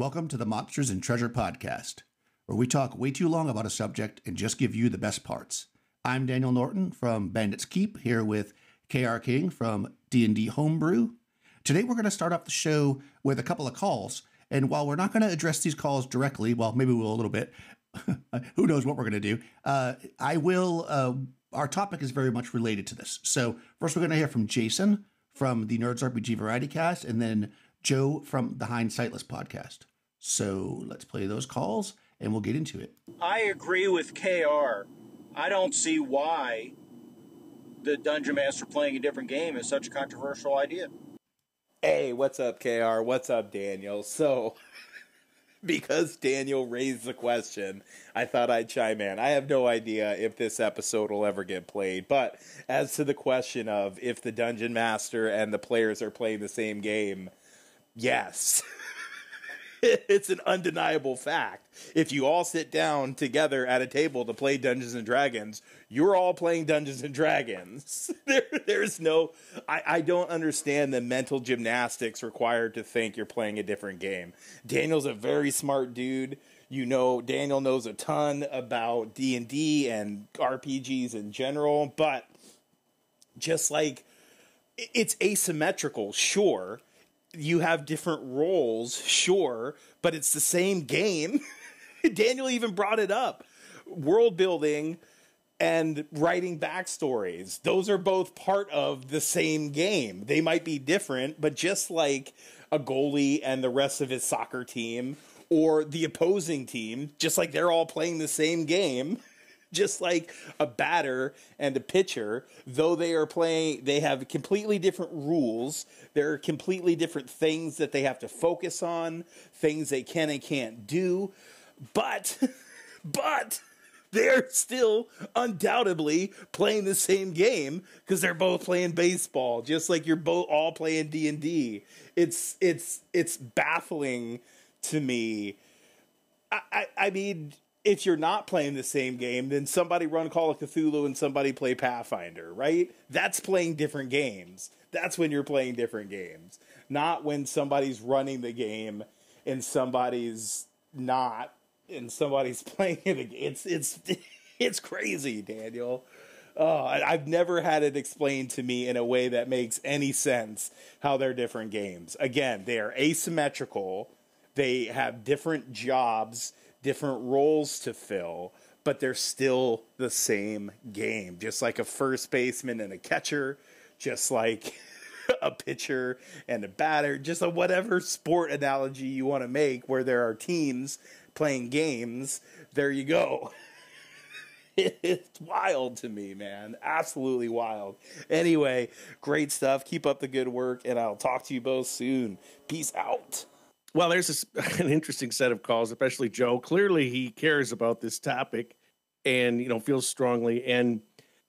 Welcome to the Monsters and Treasure podcast, where we talk way too long about a subject and just give you the best parts. I'm Daniel Norton from Bandits Keep, here with KR King from D&D Homebrew. Today we're going to start off the show with a couple of calls, and while we're not going to address these calls directly, well, maybe we'll a little bit. Who knows what we're going to do? Uh, I will. Uh, our topic is very much related to this. So first, we're going to hear from Jason from the Nerds RPG Variety Cast, and then Joe from the Hindsightless podcast. So let's play those calls and we'll get into it. I agree with KR. I don't see why the Dungeon Master playing a different game is such a controversial idea. Hey, what's up, KR? What's up, Daniel? So, because Daniel raised the question, I thought I'd chime in. I have no idea if this episode will ever get played, but as to the question of if the Dungeon Master and the players are playing the same game, Yes. it's an undeniable fact. If you all sit down together at a table to play Dungeons and Dragons, you're all playing Dungeons and Dragons. there, there's no, I, I don't understand the mental gymnastics required to think you're playing a different game. Daniel's a very smart dude. You know, Daniel knows a ton about D and D and RPGs in general, but just like it's asymmetrical, sure you have different roles, sure, but it's the same game. Daniel even brought it up. World building and writing backstories. Those are both part of the same game. They might be different, but just like a goalie and the rest of his soccer team or the opposing team, just like they're all playing the same game, just like a batter and a pitcher, though they are playing, they have completely different rules. There are completely different things that they have to focus on, things they can and can't do. But, but, they're still undoubtedly playing the same game because they're both playing baseball, just like you're both all playing D and D. It's it's it's baffling to me. I, I, I mean, if you're not playing the same game, then somebody run Call of Cthulhu and somebody play Pathfinder, right? That's playing different games. That's when you're playing different games, not when somebody's running the game and somebody's not, and somebody's playing it. It's it's it's crazy, Daniel. Oh, I've never had it explained to me in a way that makes any sense how they're different games. Again, they are asymmetrical. They have different jobs different roles to fill, but they're still the same game. Just like a first baseman and a catcher, just like a pitcher and a batter, just a whatever sport analogy you want to make where there are teams playing games, there you go. it's wild to me, man. Absolutely wild. Anyway, great stuff. Keep up the good work, and I'll talk to you both soon. Peace out. Well, there's an interesting set of calls, especially Joe. Clearly, he cares about this topic, and you know feels strongly. And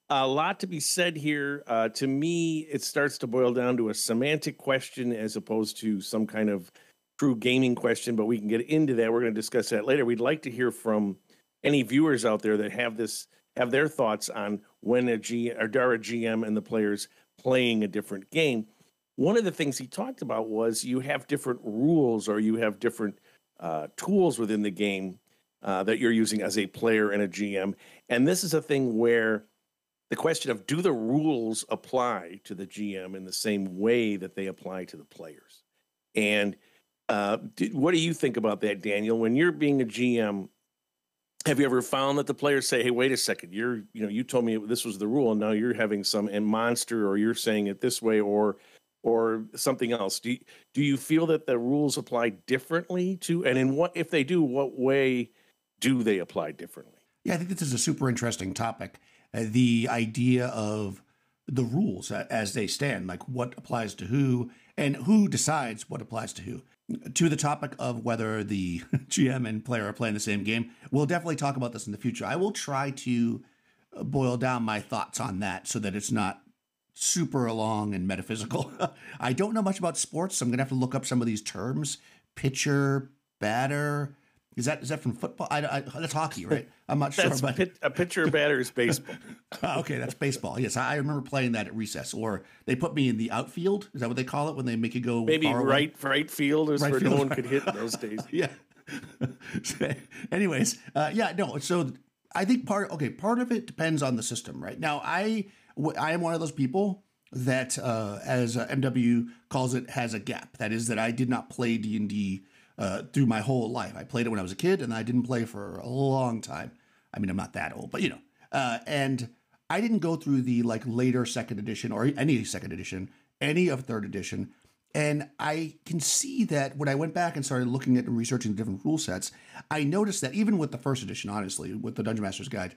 a lot to be said here. Uh, to me, it starts to boil down to a semantic question as opposed to some kind of true gaming question. But we can get into that. We're going to discuss that later. We'd like to hear from any viewers out there that have this have their thoughts on when a G or a GM and the players playing a different game one of the things he talked about was you have different rules or you have different uh, tools within the game uh, that you're using as a player and a GM. And this is a thing where the question of do the rules apply to the GM in the same way that they apply to the players? And uh, what do you think about that, Daniel? When you're being a GM, have you ever found that the players say, "Hey, wait a second, you're you know you told me this was the rule, and now you're having some and monster, or you're saying it this way, or or something else? Do you, do you feel that the rules apply differently to, and in what if they do, what way do they apply differently? Yeah, I think this is a super interesting topic. Uh, the idea of the rules as they stand, like what applies to who, and who decides what applies to who. To the topic of whether the GM and player are playing the same game, we'll definitely talk about this in the future. I will try to boil down my thoughts on that so that it's not super long and metaphysical. I don't know much about sports, so I'm going to have to look up some of these terms pitcher, batter, Is that is that from football? I, I, that's hockey, right? I'm not sure. But pit, a pitcher batter is baseball. Oh, okay, that's baseball. Yes, I remember playing that at recess. Or they put me in the outfield. Is that what they call it when they make you go Maybe far away? right right field is Right where field, no one could hit in those days. yeah. Anyways, uh, yeah, no. So I think part okay, part of it depends on the system, right? Now, I I am one of those people that, uh, as uh, MW calls it, has a gap. That is that I did not play D and D uh, through my whole life. I played it when I was a kid, and I didn't play for a long time. I mean, I'm not that old, but you know, uh, and I didn't go through the like later second edition or any second edition, any of third edition. And I can see that when I went back and started looking at and researching the different rule sets, I noticed that even with the first edition, honestly, with the Dungeon Master's Guide,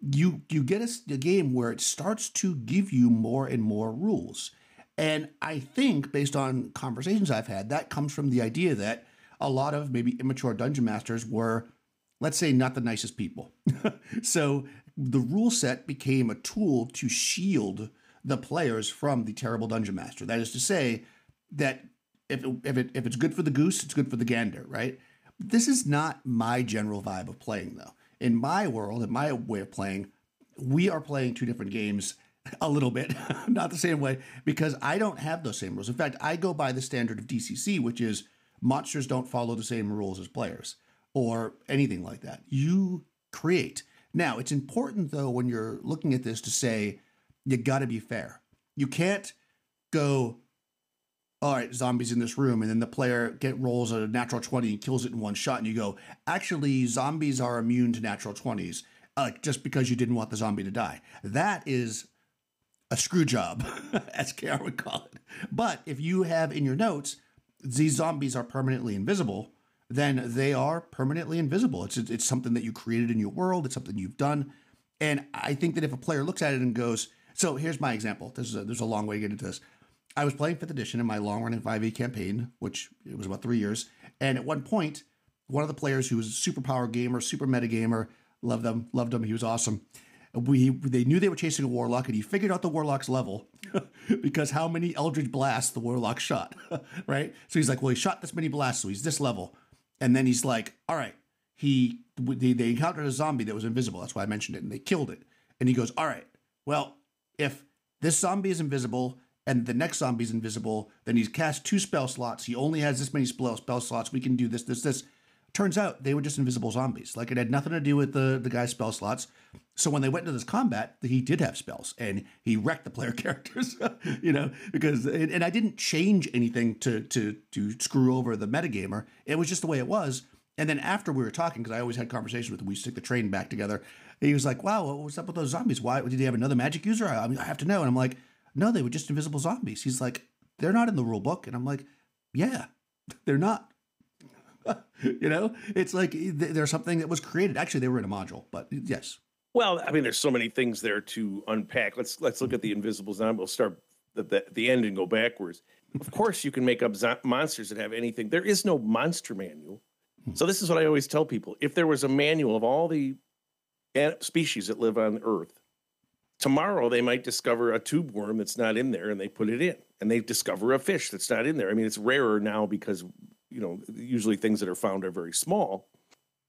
you you get a game where it starts to give you more and more rules. And I think, based on conversations I've had, that comes from the idea that a lot of maybe immature dungeon masters were, let's say, not the nicest people. so the rule set became a tool to shield the players from the terrible dungeon master. That is to say, that if it, if it if it's good for the goose, it's good for the gander, right? This is not my general vibe of playing, though. In my world, in my way of playing, we are playing two different games a little bit, not the same way, because I don't have those same rules. In fact, I go by the standard of DCC, which is monsters don't follow the same rules as players or anything like that. You create. Now, it's important, though, when you're looking at this to say, you got to be fair. You can't go, all right, zombies in this room, and then the player get rolls a natural 20 and kills it in one shot, and you go, actually, zombies are immune to natural 20s, uh, just because you didn't want the zombie to die. That is a screw job, as KR would call it. But if you have in your notes, these zombies are permanently invisible, then they are permanently invisible. It's it's something that you created in your world. It's something you've done, and I think that if a player looks at it and goes, "So here's my example." This is a, there's a long way to get into this. I was playing fifth edition in my long running 5e campaign, which it was about three years, and at one point, one of the players who was a superpower gamer, super meta gamer, loved them, loved him. He was awesome. We they knew they were chasing a warlock, and he figured out the warlock's level because how many eldritch blasts the warlock shot, right? So he's like, well, he shot this many blasts, so he's this level, and then he's like, all right, he they, they encountered a zombie that was invisible. That's why I mentioned it, and they killed it. And he goes, all right, well, if this zombie is invisible and the next zombie is invisible, then he's cast two spell slots. He only has this many spell spell slots. We can do this, this, this. Turns out they were just invisible zombies. Like it had nothing to do with the the guy's spell slots. So when they went into this combat, he did have spells, and he wrecked the player characters. you know, because and, I didn't change anything to to to screw over the metagamer. It was just the way it was. And then after we were talking, because I always had conversations with him, we stick the train back together. He was like, "Wow, what's up with those zombies? Why did he have another magic user? I I have to know." And I'm like, "No, they were just invisible zombies." He's like, "They're not in the rule book," and I'm like, "Yeah, they're not." you know, it's like eh, th- there's something that was created. Actually, they were in a module, but eh, yes, Well, I mean, there's so many things there to unpack. Let's let's look at the invisible zombie. We'll start at the, the end and go backwards. Of course, you can make up zo- monsters that have anything. There is no monster manual. Hmm. So this is what I always tell people: if there was a manual of all the species that live on Earth, tomorrow they might discover a tube worm that's not in there, and they put it in, and they discover a fish that's not in there. I mean, it's rarer now because you know usually things that are found are very small.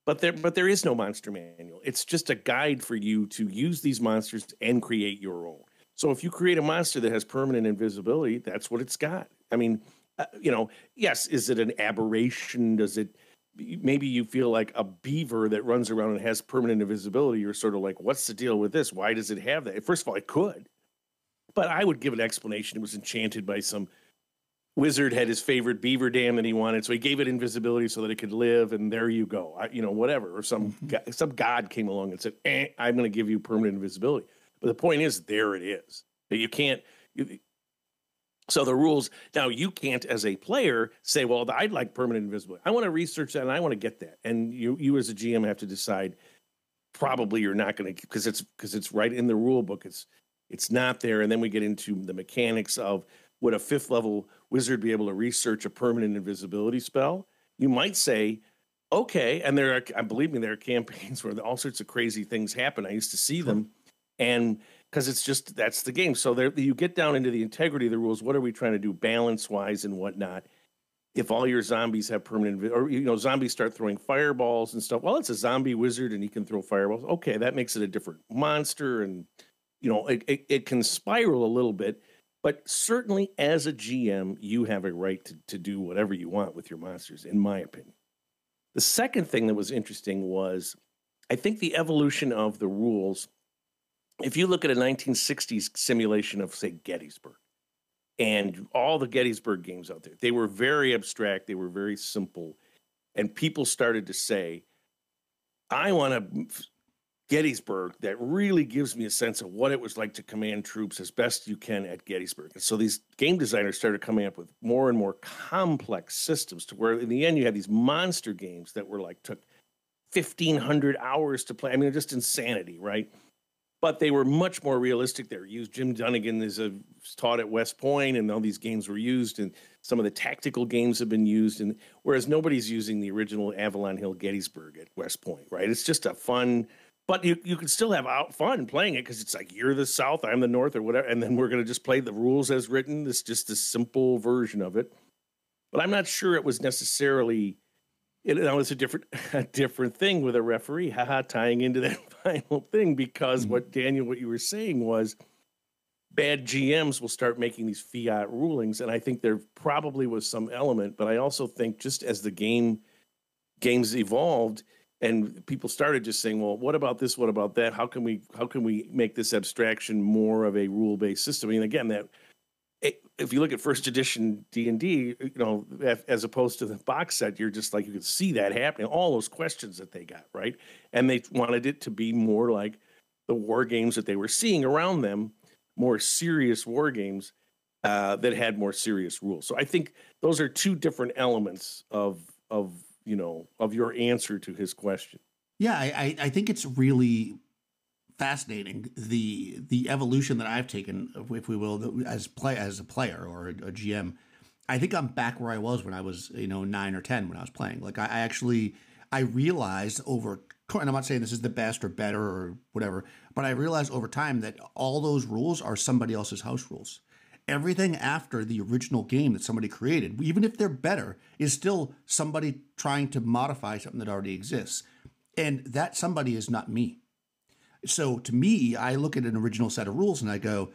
But there but there is no monster manual. It's just a guide for you to use these monsters and create your own. So if you create a monster that has permanent invisibility that's what it's got. I mean uh, you know yes is it an aberration? Does it maybe you feel like a beaver that runs around and has permanent invisibility you're sort of like what's the deal with this why does it have that first of all it could but i would give an explanation it was enchanted by some wizard had his favorite beaver dam that he wanted, so he gave it invisibility so that it could live, and there you go. I, you know, whatever. Or some go- some god came along and said, eh, "I'm going to give you permanent invisibility." But the point is, there it is. That you can't. You, so the rules now you can't, as a player, say, "Well, I'd like permanent invisibility. I want to research that and I want to get that." And you, you as a GM, have to decide. Probably you're not going to because it's because it's right in the rule book. It's it's not there, and then we get into the mechanics of would a fifth level wizard be able to research a permanent invisibility spell? You might say, okay. And there are, I believe me, there are campaigns where all sorts of crazy things happen. I used to see them, and because it's just that's the game. So there, you get down into the integrity of the rules. What are we trying to do, balance wise and whatnot? if all your zombies have permanent or you know zombies start throwing fireballs and stuff well it's a zombie wizard and he can throw fireballs okay that makes it a different monster and you know it, it, it can spiral a little bit but certainly as a gm you have a right to, to do whatever you want with your monsters in my opinion the second thing that was interesting was i think the evolution of the rules if you look at a 1960s simulation of say gettysburg and all the Gettysburg games out there. They were very abstract, they were very simple. And people started to say, I want a Gettysburg that really gives me a sense of what it was like to command troops as best you can at Gettysburg. And so these game designers started coming up with more and more complex systems to where in the end you had these monster games that were like took 1500 hours to play. I mean, just insanity, right? But they were much more realistic. They used. Jim Dunnigan is a, taught at West Point, and all these games were used, and some of the tactical games have been used. And whereas nobody's using the original Avalon Hill Gettysburg at West Point, right? It's just a fun, but you you can still have out fun playing it because it's like you're the South, I'm the North, or whatever, and then we're going to just play the rules as written. It's just a simple version of it. But I'm not sure it was necessarily it, that was a different a different thing with a referee, haha, tying into that final thing because mm-hmm. what Daniel, what you were saying was bad GMs will start making these fiat rulings, and I think there probably was some element, but I also think just as the game games evolved and people started just saying, well, what about this? What about that? How can we how can we make this abstraction more of a rule based system? I mean, again, that if you look at first edition D and D, you know, as opposed to the box set, you're just like you can see that happening. All those questions that they got right, and they wanted it to be more like the war games that they were seeing around them, more serious war games uh, that had more serious rules. So I think those are two different elements of of you know of your answer to his question. Yeah, I, I think it's really fascinating the the evolution that I've taken, if we will, as play as a player or a, a, GM. I think I'm back where I was when I was you know nine or ten when I was playing. Like I, I actually I realized over and I'm not saying this is the best or better or whatever, but I realized over time that all those rules are somebody else's house rules. Everything after the original game that somebody created, even if they're better, is still somebody trying to modify something that already exists. And that somebody is not me. So to me, I look at an original set of rules and I go,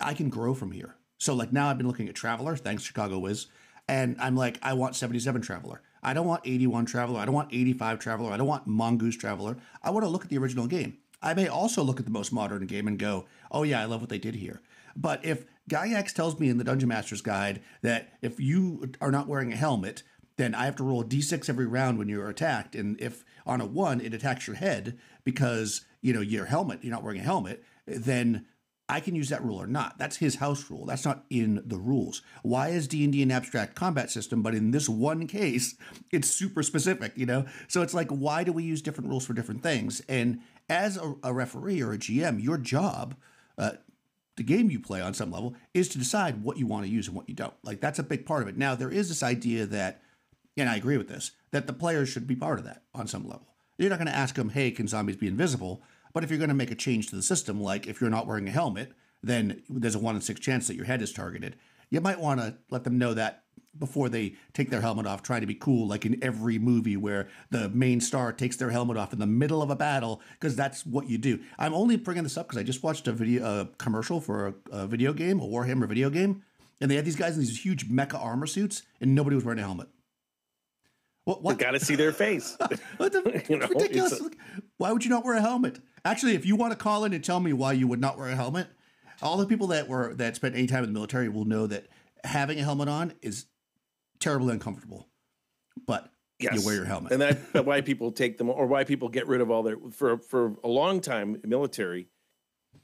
I can grow from here. So like now I've been looking at Traveller, thanks Chicago Wiz, and I'm like, I want 77 Traveller. I don't want 81 Traveller. I don't want 85 Traveller. I don't want Mongoose Traveller. I want to look at the original game. I may also look at the most modern game and go, oh yeah, I love what they did here. But if Gygax tells me in the Dungeon Master's Guide that if you are not wearing a helmet, then I have to roll a d6 every round when you're attacked. And if on a one, it attacks your head because you know your helmet you're not wearing a helmet then i can use that rule or not. That's his house rule. That's not in the rules. Why is d&d an abstract combat system but in this one case it's super specific you know? So it's like why do we use different rules for different things? And as a, a referee or a gm your job uh, the game you play on some level is to decide what you want to use and what you don't. Like that's a big part of it. Now there is this idea that and i agree with this that the players should be part of that on some level you're not going to ask them, hey, can zombies be invisible? But if you're going to make a change to the system, like if you're not wearing a helmet, then there's a one in six chance that your head is targeted. You might want to let them know that before they take their helmet off, trying to be cool, like in every movie where the main star takes their helmet off in the middle of a battle, because that's what you do. I'm only bringing this up because I just watched a video a commercial for a, a, video game, a Warhammer video game, and they had these guys in these huge mecha armor suits, and nobody was wearing a helmet. What? what? Got to see their face. what the, you know, ridiculous. A, why would you not wear a helmet? Actually, if you want to call in and tell me why you would not wear a helmet, all the people that were that spent any time in the military will know that having a helmet on is terribly uncomfortable. But yes. you wear your helmet, and that's why people take them, or why people get rid of all their for for a long time. Military,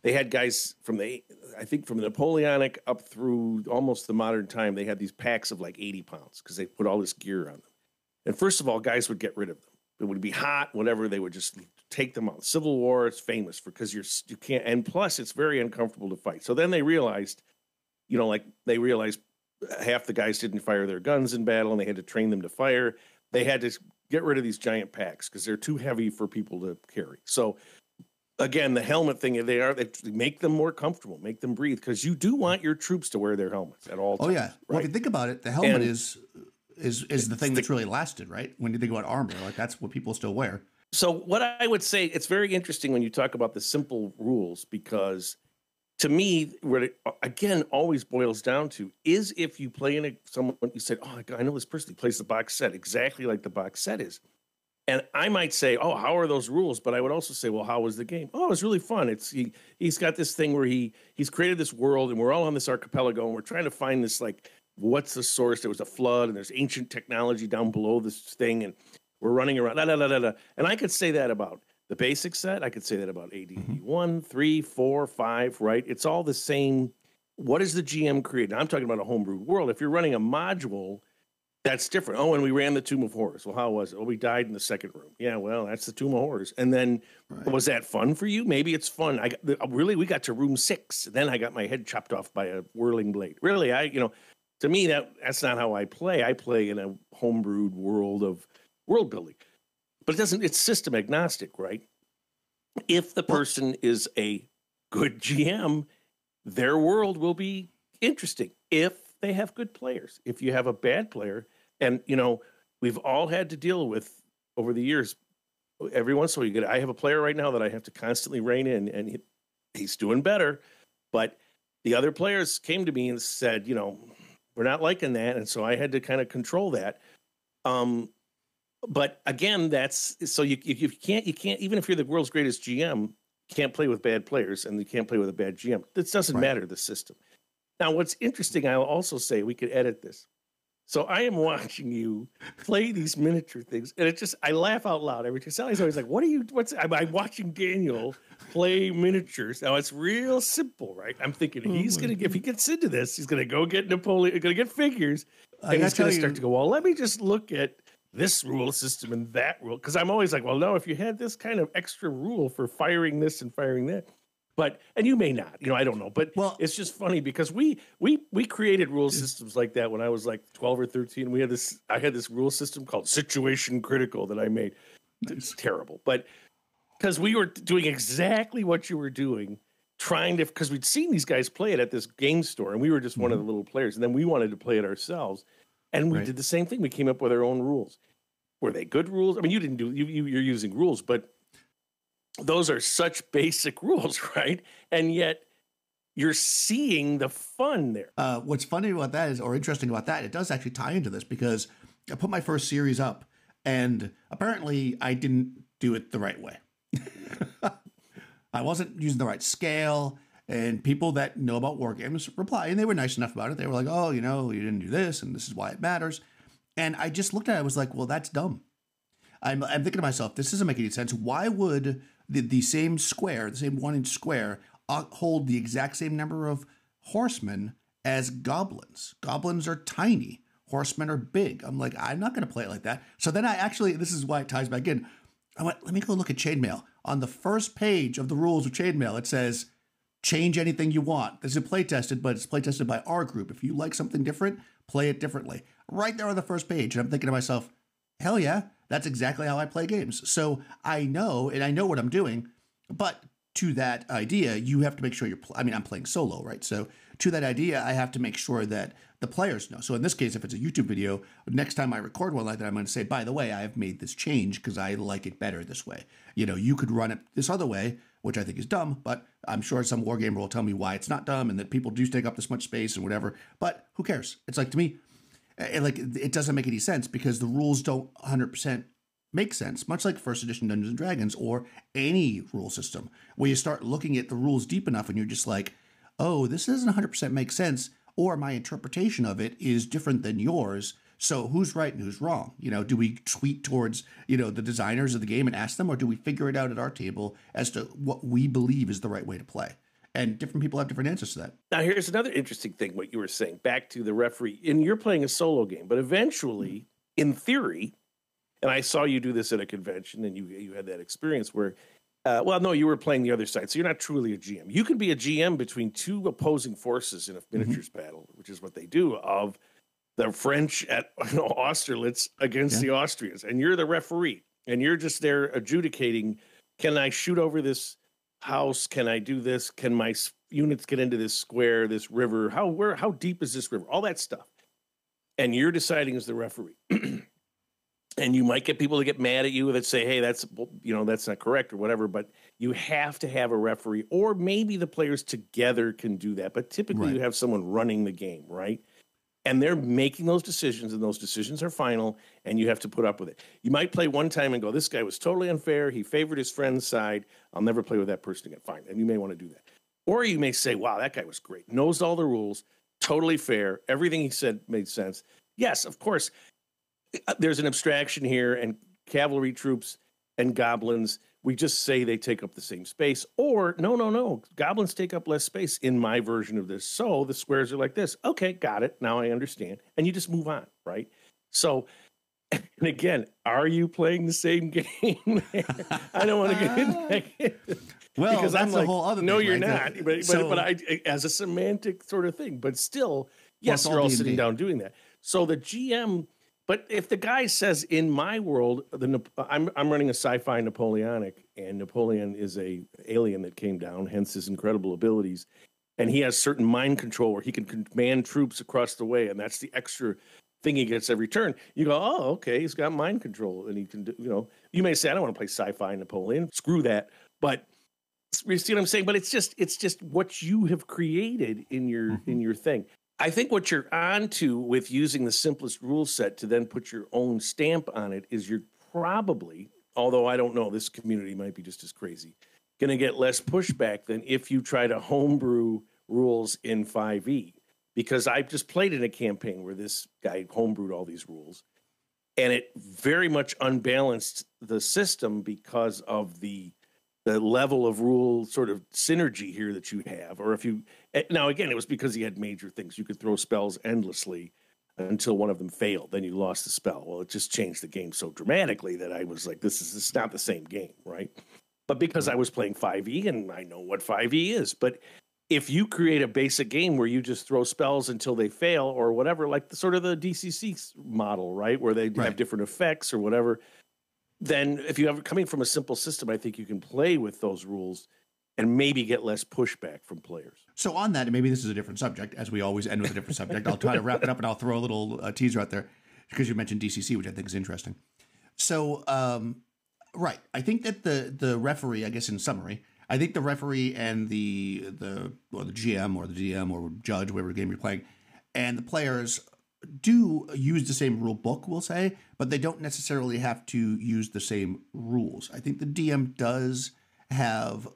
they had guys from the I think from the Napoleonic up through almost the modern time. They had these packs of like eighty pounds because they put all this gear on them. And first of all, guys would get rid of them. It would be hot, whatever. They would just take them out. Civil War is famous for because you're you can't, and plus it's very uncomfortable to fight. So then they realized, you know, like they realized uh, half the guys didn't fire their guns in battle, and they had to train them to fire. They had to get rid of these giant packs because they're too heavy for people to carry. So again, the helmet thing, they are they make them more comfortable, make them breathe because you do want your troops to wear their helmets at all. Times, oh yeah. Right? Well, if you think about it, the helmet and, is uh, is is the thing that's really lasted, right? When you think about armor, like that's what people still wear. So what I would say, it's very interesting when you talk about the simple rules because to me, what it again always boils down to is if you play in a someone you said, oh, I know this person he plays the box set exactly like the box set is, and I might say, oh, how are those rules? But I would also say, well, how was the game? Oh, it's really fun. It's he he's got this thing where he he's created this world, and we're all on this archipelago, and we're trying to find this like what's the source? There was a flood, and there's ancient technology down below this thing, and we're running around. Da, da, da, da, da. And I could say that about the basic set. I could say that about AD mm-hmm. one, three, four, five. Right? It's all the same. What is the GM creating? I'm talking about a homebrew world. If you're running a module, that's different. Oh, and we ran the Tomb of Horrors. Well, how was it? Oh, we died in the second room. Yeah, well, that's the Tomb of Horrors. And then, right. was that fun for you? Maybe it's fun. I got, really we got to room six. Then I got my head chopped off by a whirling blade. Really, I you know, to me that that's not how I play. I play in a homebrewed world of world building, but it doesn't. It's system agnostic, right? If the person is a good GM, their world will be interesting. If they have good players, if you have a bad player, and you know we've all had to deal with over the years. Every once in a while, you get. I have a player right now that I have to constantly rein in, and he, he's doing better, but the other players came to me and said, you know, we're not liking that, and so I had to kind of control that. Um, but again, that's so you you can't you can't even if you're the world's greatest GM, can't play with bad players and you can't play with a bad GM. This doesn't right. matter the system. Now, what's interesting, I'll also say we could edit this. So I am watching you play these miniature things, and it just I laugh out loud every time. Sally's always like, "What are you? What's?" I'm, I'm watching Daniel play miniatures. Now it's real simple, right? I'm thinking oh he's gonna if he gets into this, he's gonna go get Napoleon, gonna get figures, and he's gonna start to go. Well, let me just look at this rule system and that rule because I'm always like, well, no, if you had this kind of extra rule for firing this and firing that, but and you may not, you know, I don't know, but well, it's just funny because we we we created rule systems like that when I was like 12 or 13. We had this I had this rule system called situation critical that I made. It's terrible, but because we were doing exactly what you were doing trying to because we'd seen these guys play it at this game store and we were just mm-hmm. one of mm-hmm. the little players and then we wanted to play it ourselves and we right. did the same thing. We came up with our own rules. Were they good rules? I mean, you didn't do you, you you're using rules, but those are such basic rules, right? And yet you're seeing the fun there. Uh, what's funny about that is, or interesting about that, it does actually tie into this because I put my first series up, and apparently I didn't do it the right way. I wasn't using the right scale. And people that know about war games reply, and they were nice enough about it. They were like, "Oh, you know, you didn't do this, and this is why it matters." And I just looked at it. I was like, "Well, that's dumb." I'm, I'm thinking to myself, this doesn't make any sense. Why would the, the same square, the same one inch square, uh, hold the exact same number of horsemen as goblins? Goblins are tiny. Horsemen are big. I'm like, I'm not going to play it like that. So then I actually, this is why it ties back in. I went, let me go look at chainmail. On the first page of the rules of chainmail, it says change anything you want. This is play tested, but it's play tested by our group. If you like something different, play it differently. Right there on the first page. And I'm thinking to myself, hell yeah, that's exactly how I play games. So I know, and I know what I'm doing. But to that idea, you have to make sure you're, pl- I mean, I'm playing solo, right? So to that idea, I have to make sure that the players know. So in this case, if it's a YouTube video, next time I record one like that, I'm going to say, by the way, I have made this change because I like it better this way. You know, you could run it this other way, which I think is dumb, but I'm sure some wargamer will tell me why it's not dumb and that people do take up this much space and whatever. But who cares? It's like to me, it, like it doesn't make any sense because the rules don't 100% make sense, much like first edition Dungeons and Dragons or any rule system, where you start looking at the rules deep enough and you're just like, oh, this doesn't 100% make sense, or my interpretation of it is different than yours. So who's right and who's wrong? You know, do we tweet towards, you know, the designers of the game and ask them, or do we figure it out at our table as to what we believe is the right way to play? And different people have different answers to that. Now, here's another interesting thing what you were saying back to the referee. And you're playing a solo game, but eventually, in theory, and I saw you do this at a convention and you you had that experience where uh, well, no, you were playing the other side, so you're not truly a GM. You can be a GM between two opposing forces in a mm-hmm. miniatures mm-hmm. battle, which is what they do. Of the French at you know, Austerlitz against yeah. the Austrians, and you're the referee, and you're just there adjudicating: Can I shoot over this house? Can I do this? Can my units get into this square, this river? How where how deep is this river? All that stuff. and you're deciding as the referee. and you might get people to get mad at you that say, "Hey, that's you know that's not correct" or whatever. But you have to have a referee, or maybe the players together can do that. But typically, right. you have someone running the game, right? And they're making those decisions, and those decisions are final, and you have to put up with it. You might play one time and go, "This guy was totally unfair. He favored his friend's side. I'll never play with that person again." Fine, and you may want to do that. Or you may say, "Wow, that guy was great. Knows all the rules. Totally fair. Everything he said made sense." Yes, of course, uh, there's an abstraction here, and cavalry troops and goblins, we just say they take up the same space. Or, no, no, no, goblins take up less space in my version of this. So the squares are like this. Okay, got it. Now I understand. And you just move on, right? So, and again, are you playing the same game? I don't want to get into that. Well, because that's I'm like, a whole other. No, thing, you're right? not. But, so, but, but I, as a semantic sort of thing. But still, yes, you're all D&D. sitting down doing that. So the GM but if the guy says, "In my world, the I'm I'm running a sci-fi Napoleonic, and Napoleon is a alien that came down, hence his incredible abilities, and he has certain mind control where he can command troops across the way, and that's the extra thing he gets every turn." You go, "Oh, okay, he's got mind control, and he can do." You know, you may say, "I don't want to play sci-fi Napoleon. Screw that," but you see what I'm saying? But it's just it's just what you have created in your mm-hmm. in your thing. I think what you're onto with using the simplest rule set to then put your own stamp on it is you're probably, although I don't know, this community might be just as crazy, going to get less pushback than if you try to homebrew rules in 5e. Because I've just played in a campaign where this guy homebrewed all these rules, and it very much unbalanced the system because of the the level of rule sort of synergy here that you have or if you eh, now again it was because he had major things. You could throw spells endlessly until one of them failed then you lost the spell. Well it just changed the game so dramatically that i was like this is this is not the same game right? But because i was playing 5e and i know what 5e is but if you create a basic game where you just throw spells until they fail or whatever like the sort of the dcc model right? Where they right. have different effects or whatever then if you have coming from a simple system, I think you can play with those rules and maybe get less pushback from players. So on that, maybe this is a different subject, as we always end with a different subject. I'll try to wrap it up and I'll throw a little uh, teaser out there because you mentioned DCC, which I think is interesting. So, um, right, I think that the the referee, I guess in summary, I think the referee and the the or the GM or the DM or judge, whatever game you're playing, and the players do use the same rule book, we'll say, but they don't necessarily have to use the same rules. I think the DM does have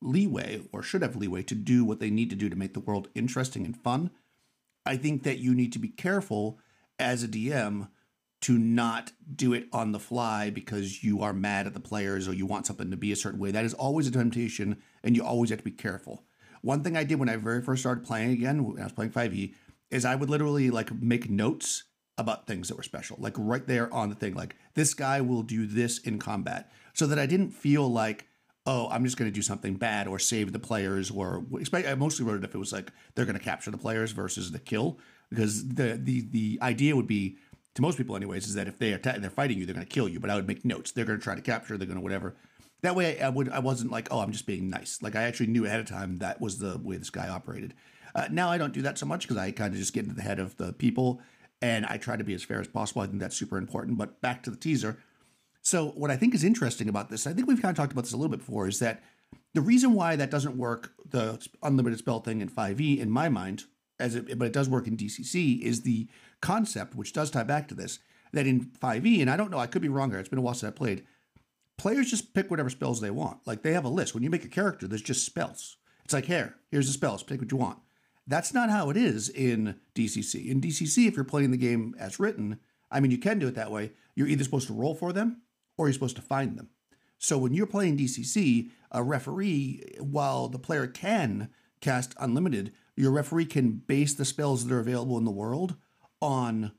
leeway or should have leeway to do what they need to do to make the world interesting and fun. I think that you need to be careful as a DM to not do it on the fly because you are mad at the players or you want something to be a certain way. That is always a temptation, and you always have to be careful. One thing I did when I very first started playing again, when I was playing 5e, is I would literally like make notes about things that were special, like right there on the thing, like this guy will do this in combat, so that I didn't feel like, oh, I'm just going to do something bad or save the players, or I mostly wrote it if it was like they're going to capture the players versus the kill, because the the the idea would be to most people, anyways, is that if they attack, they're fighting you, they're going to kill you. But I would make notes. They're going to try to capture. They're going to whatever. That way, I would I wasn't like, oh, I'm just being nice. Like I actually knew ahead of time that was the way this guy operated. Uh, now I don't do that so much because I kind of just get into the head of the people and I try to be as fair as possible. I think that's super important. But back to the teaser. So, what I think is interesting about this, I think we've kind of talked about this a little bit before, is that the reason why that doesn't work, the unlimited spell thing in 5e, in my mind, as it, but it does work in DCC, is the concept, which does tie back to this, that in 5e, and I don't know, I could be wrong here, it's been a while since I played, players just pick whatever spells they want. Like they have a list. When you make a character, there's just spells. It's like, here, here's the spells, pick what you want. That's not how it is in DCC. In DCC, if you're playing the game as written, I mean, you can do it that way. You're either supposed to roll for them or you're supposed to find them. So when you're playing DCC, a referee, while the player can cast unlimited, your referee can base the spells that are available in the world on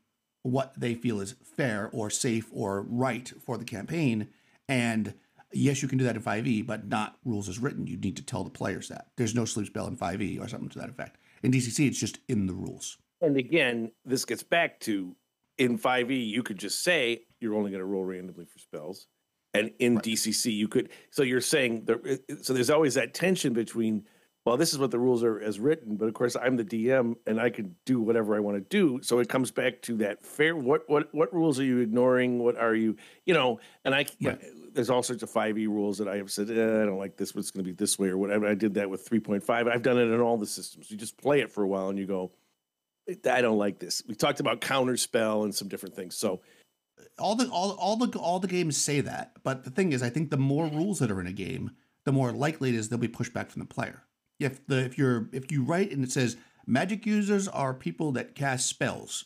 what they feel is fair or safe or right for the campaign. And yes, you can do that in 5e, but not rules as written. You need to tell the players that. There's no sleep spell in 5e or something to that effect. In DCC, it's just in the rules. And again, this gets back to in 5e, you could just say you're only going to roll randomly for spells. And in right. DCC, you could. So you're saying there. So there's always that tension between well, this is what the rules are as written, but of course I'm the DM and I can do whatever I want to do. So it comes back to that fair. What what what rules are you ignoring? What are you you know? And I right. there's all sorts of five E rules that I have said eh, I don't like this. It's going to be this way or whatever. I did that with three point five. I've done it in all the systems. You just play it for a while and you go, I don't like this. We talked about counter spell and some different things. So all the all all the all the games say that, but the thing is, I think the more rules that are in a game, the more likely it is they'll be pushed back from the player if the if you're if you write and it says magic users are people that cast spells.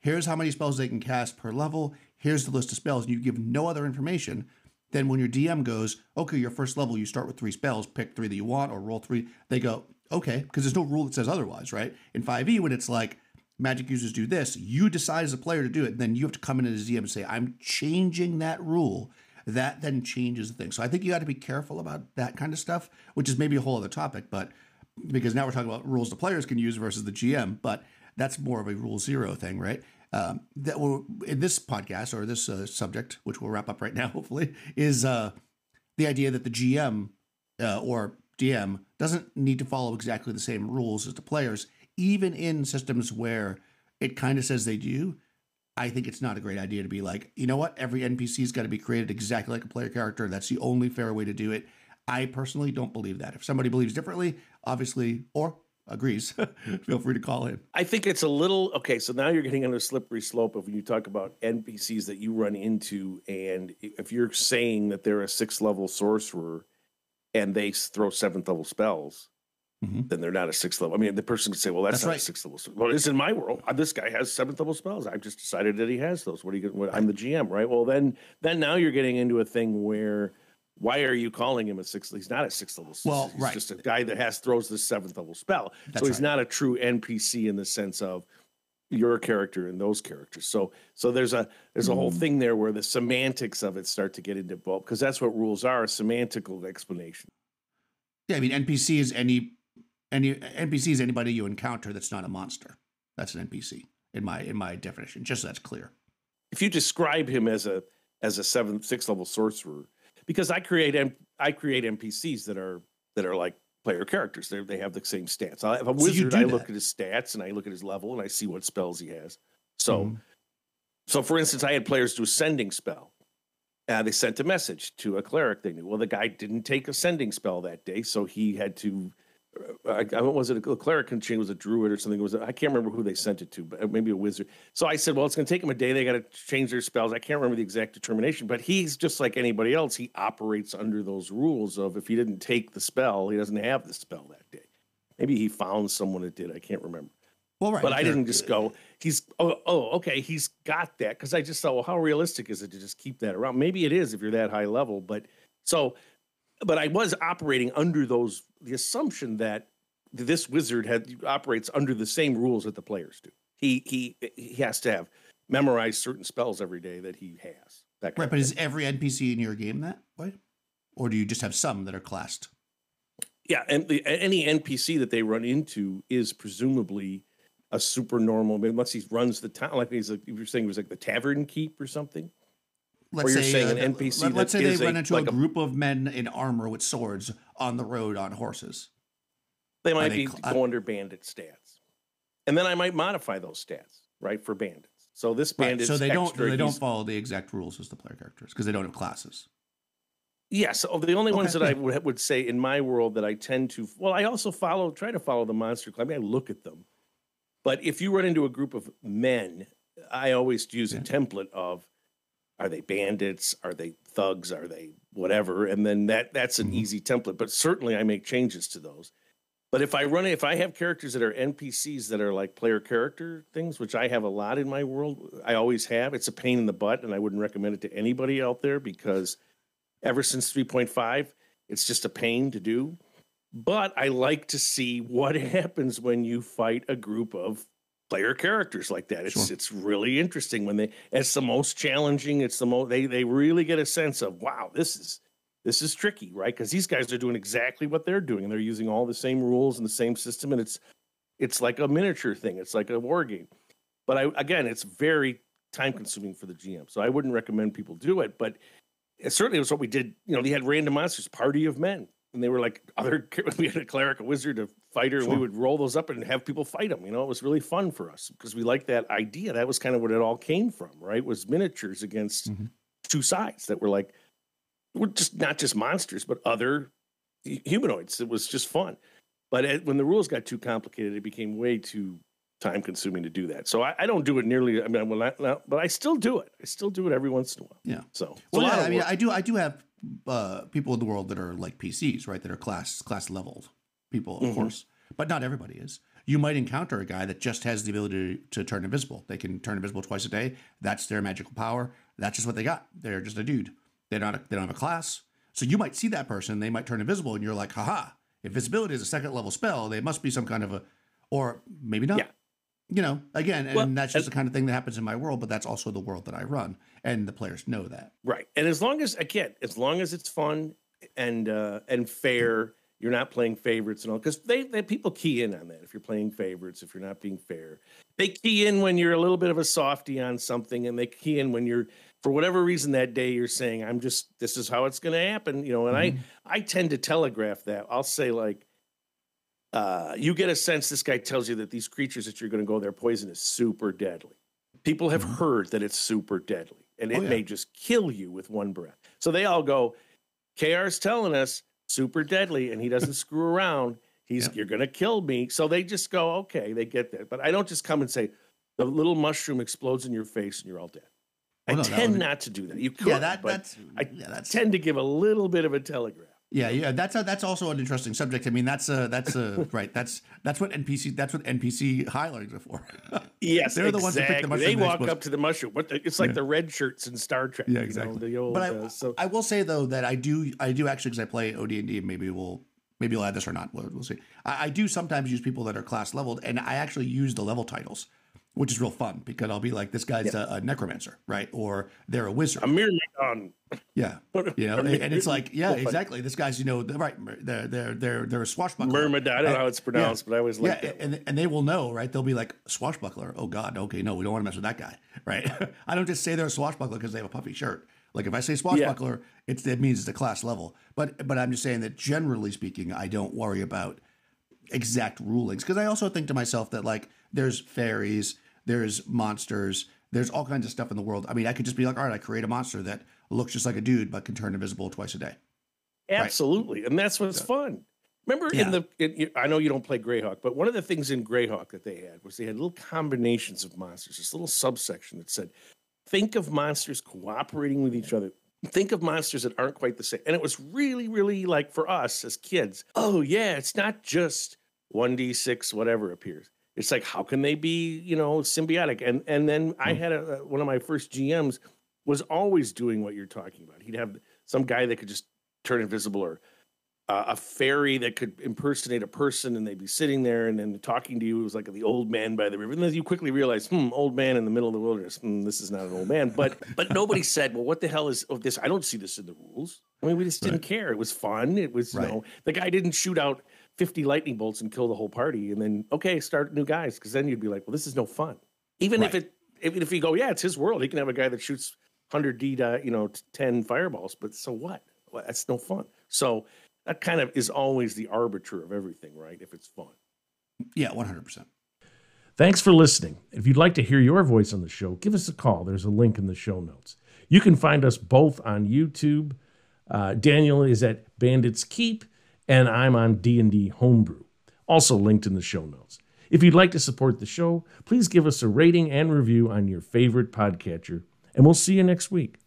Here's how many spells they can cast per level. Here's the list of spells, and you give no other information. Then when your DM goes, okay, your first level, you start with three spells, pick three that you want, or roll three. They go, okay, because there's no rule that says otherwise, right? In 5e, when it's like magic users do this, you decide as a player to do it, and then you have to come in as a DM and say, I'm changing that rule that then changes the thing. So I think you got to be careful about that kind of stuff, which is maybe a whole other topic, but because now we're talking about rules the players can use versus the GM, but that's more of a rule zero thing, right? Um, that will in this podcast or this uh, subject, which we'll wrap up right now, hopefully, is uh, the idea that the GM uh, or DM doesn't need to follow exactly the same rules as the players, even in systems where it kind of says they do. I think it's not a great idea to be like, you know what, every NPC's got to be created exactly like a player character. That's the only fair way to do it. I personally don't believe that. If somebody believes differently, obviously, or agrees, feel free to call in. I think it's a little okay. So now you're getting on a slippery slope of when you talk about NPCs that you run into, and if you're saying that they're a six level sorcerer and they throw seventh level spells, mm-hmm. then they're not a sixth level. I mean, the person could say, "Well, that's, that's not right. a sixth level." Well, it's in my world. Uh, this guy has seventh level spells. I've just decided that he has those. What are you? What, I'm the GM, right? Well, then, then now you're getting into a thing where why are you calling him a sixth? He's not a sixth level. Well, he's right. just a guy that has throws the seventh level spell. That's so he's right. not a true NPC in the sense of your character and those characters. So so there's a there's a whole mm. thing there where the semantics of it start to get into both because that's what rules are, a semantical explanation. Yeah, I mean NPC is any any NPC is anybody you encounter that's not a monster. That's an NPC in my in my definition. Just so that's clear. If you describe him as a as a seven six level sorcerer, because I create M- I create NPCs that are that are like player characters. They they have the same stats. I have a wizard. So I look at his stats and I look at his level and I see what spells he has. So, mm-hmm. so for instance, I had players do a sending spell. Uh, they sent a message to a cleric they knew. Well, the guy didn't take a sending spell that day, so he had to I, I was it a cleric and chain was a druid or something. It was I can't remember who they sent it to, but uh, maybe a wizard. So I said, well, it's going to take them a day. They got to change their spells. I can't remember the exact determination, but he's just like anybody else. He operates under those rules of if he didn't take the spell, he doesn't have the spell that day. Maybe he found someone that did. I can't remember. Well, right. But I didn't just go. He's oh oh okay. He's got that because I just thought, well, how realistic is it to just keep that around? Maybe it is if you're that high level, but so but I was operating under those the assumption that this wizard had operates under the same rules that the players do. He he he has to have memorized certain spells every day that he has. That right, but is every NPC in your game that way, or do you just have some that are classed? Yeah, and the, any NPC that they run into is presumably a super normal. unless he runs the town, like he's like you were saying, he was like the tavern keep or something let's say uh, an NPC. Let, us say they run into a, like a group of men in armor with swords on the road on horses. They might they, be uh, go under bandit stats, and then I might modify those stats right for bandits. So this bandit, right, so they don't they don't follow the exact rules as the player characters because they don't have classes. Yes, yeah, so the only okay. ones that I would, would say in my world that I tend to well, I also follow try to follow the monster. I mean, I look at them, but if you run into a group of men, I always use yeah. a template of are they bandits? Are they thugs? Are they whatever? And then that that's an mm-hmm. easy template but certainly i make changes to those. But if i run if i have characters that are npcs that are like player character things which i have a lot in my world i always have it's a pain in the butt and i wouldn't recommend it to anybody out there because ever since 3.5 it's just a pain to do. But i like to see what happens when you fight a group of player characters like that. It's sure. it's really interesting when they it's the most challenging. It's the most they they really get a sense of wow, this is this is tricky, right? Because these guys are doing exactly what they're doing, and they're using all the same rules and the same system, and it's it's like a miniature thing. It's like a war game. But I again, it's very time consuming for the GM, so I wouldn't recommend people do it. But it certainly was what we did. You know, they had random monsters, party of men. and they were like other. We had a cleric, a wizard, a fighter, sure. we would roll those up and have people fight them. You know, it was really fun for us because we liked that idea. That was kind of what it all came from, right? Was miniatures against mm-hmm. two sides that were like, were just not just monsters, but other humanoids. It was just fun. But it, when the rules got too complicated, it became way too time consuming to do that. So I, I, don't do it nearly. I mean, well, not, not, but I still do it. I still do it every once in a while. Yeah. So well, yeah, I mean, I do. I do have uh, people in the world that are like PCs, right? That are class class leveled people, of mm-hmm. course, but not everybody is. You might encounter a guy that just has the ability to, to turn invisible. They can turn invisible twice a day. That's their magical power. That's just what they got. They're just a dude. They're not. A, they don't have a class. So you might see that person. They might turn invisible, and you're like, haha. Invisibility is a second level spell. They must be some kind of a, or maybe not. Yeah you know, again, and well, that's just and, the kind of thing that happens in my world, but that's also the world that I run, and the players know that. Right, and as long as again, as long as it's fun and uh, and fair, you're not playing favorites and all, because they, they people key in on that. If you're playing favorites, if you're not being fair, they key in when you're a little bit of a softy on something, and they key in when you're for whatever reason that day you're saying, "I'm just this is how it's going to happen," you know. And mm-hmm. I I tend to telegraph that. I'll say like uh, you get a sense this guy tells you that these creatures that you're going to go there poison is super deadly. People have mm-hmm. heard that it's super deadly and it oh, yeah. may just kill you with one breath. So they all go, KR's telling us super deadly and he doesn't screw around. He's you're going to kill me. So they just go, okay, they get that. But I don't just come and say the little mushroom explodes in your face and you're all dead. Oh, I no, tend not to do that. You could, yeah, that, that's, I yeah, that's, tend to give a little bit of a telegraph. Yeah, yeah, that's a, that's also an interesting subject. I mean, that's a that's a right. That's that's what NPC that's what NPC highlighters are for. yes, they're exactly. the ones who pick the mushroom. They walk up to the mushroom. What the, it's like yeah. the red shirts in Star Trek. Yeah, exactly. You know, old, but I, uh, so. I will say though that I do I do actually because I play OD and D. Maybe we'll maybe we'll add this or not. We'll, we'll see. I, I do sometimes use people that are class leveled, and I actually use the level titles which is real fun because I'll be like, this guy's a, a, necromancer, right? Or they're a wizard. A Myrmidon. Yeah, you know, and, and, it's like, yeah, exactly. This guy's, you know, right? They're they're they're they're a swashbuckler. Myrmidon. I don't know how it's pronounced, yeah, but I always like yeah, and and they will know, right? They'll be like swashbuckler. Oh God, okay, no, we don't want to mess with that guy, right? I don't just say they're a swashbuckler because they have a puffy shirt. Like if I say swashbuckler, yeah. it's it means it's a class level. But but I'm just saying that generally speaking, I don't worry about exact rulings because I also think to myself that like there's fairies there's monsters, there's all kinds of stuff in the world. I mean, I could just be like, all right, I create a monster that looks just like a dude but can turn invisible twice a day. Absolutely, right. and that's what's so, fun. Remember yeah. in the in, I know you don't play Greyhawk, but one of the things in Greyhawk that they had was they had little combinations of monsters. This little subsection that said, "Think of monsters cooperating with each other." Think of monsters that aren't quite the same. And it was really, really like for us as kids, oh, yeah, it's not just 1d6, whatever appears it's like how can they be you know symbiotic? And and then i hmm. had a, one of my first gms was always doing what you're talking about. He'd have some guy that could just turn invisible or uh, a fairy that could impersonate a person and they'd be sitting there and then talking to you. It was like the old man by the river. And then you quickly realize hmm old man in the middle of the wilderness. Hmm, this is not an old man. But but nobody said well what the hell is oh, this i don't see this in the rules. I mean we just didn't right. care. It was fun. It was right. you know the guy didn't shoot out 50 lightning bolts and kill the whole party and then okay start new guys because then you'd be like well this is no fun. Even right. if it even if you go yeah it's his world he can have a guy that shoots 100 d you know 10 fireballs but so what? Well, that's no fun. So that kind of is always the arbiter of everything right if it's fun. Yeah 100% thanks for listening. If you'd like to hear your voice on the show give us a call. There's a link in the show notes. You can find us both on youtube. Uh, daniel is at bandits keep and I'm on D&D Homebrew, also linked in the show notes. If you'd like to support the show, please give us a rating and review on your favorite podcatcher, and we'll see you next week.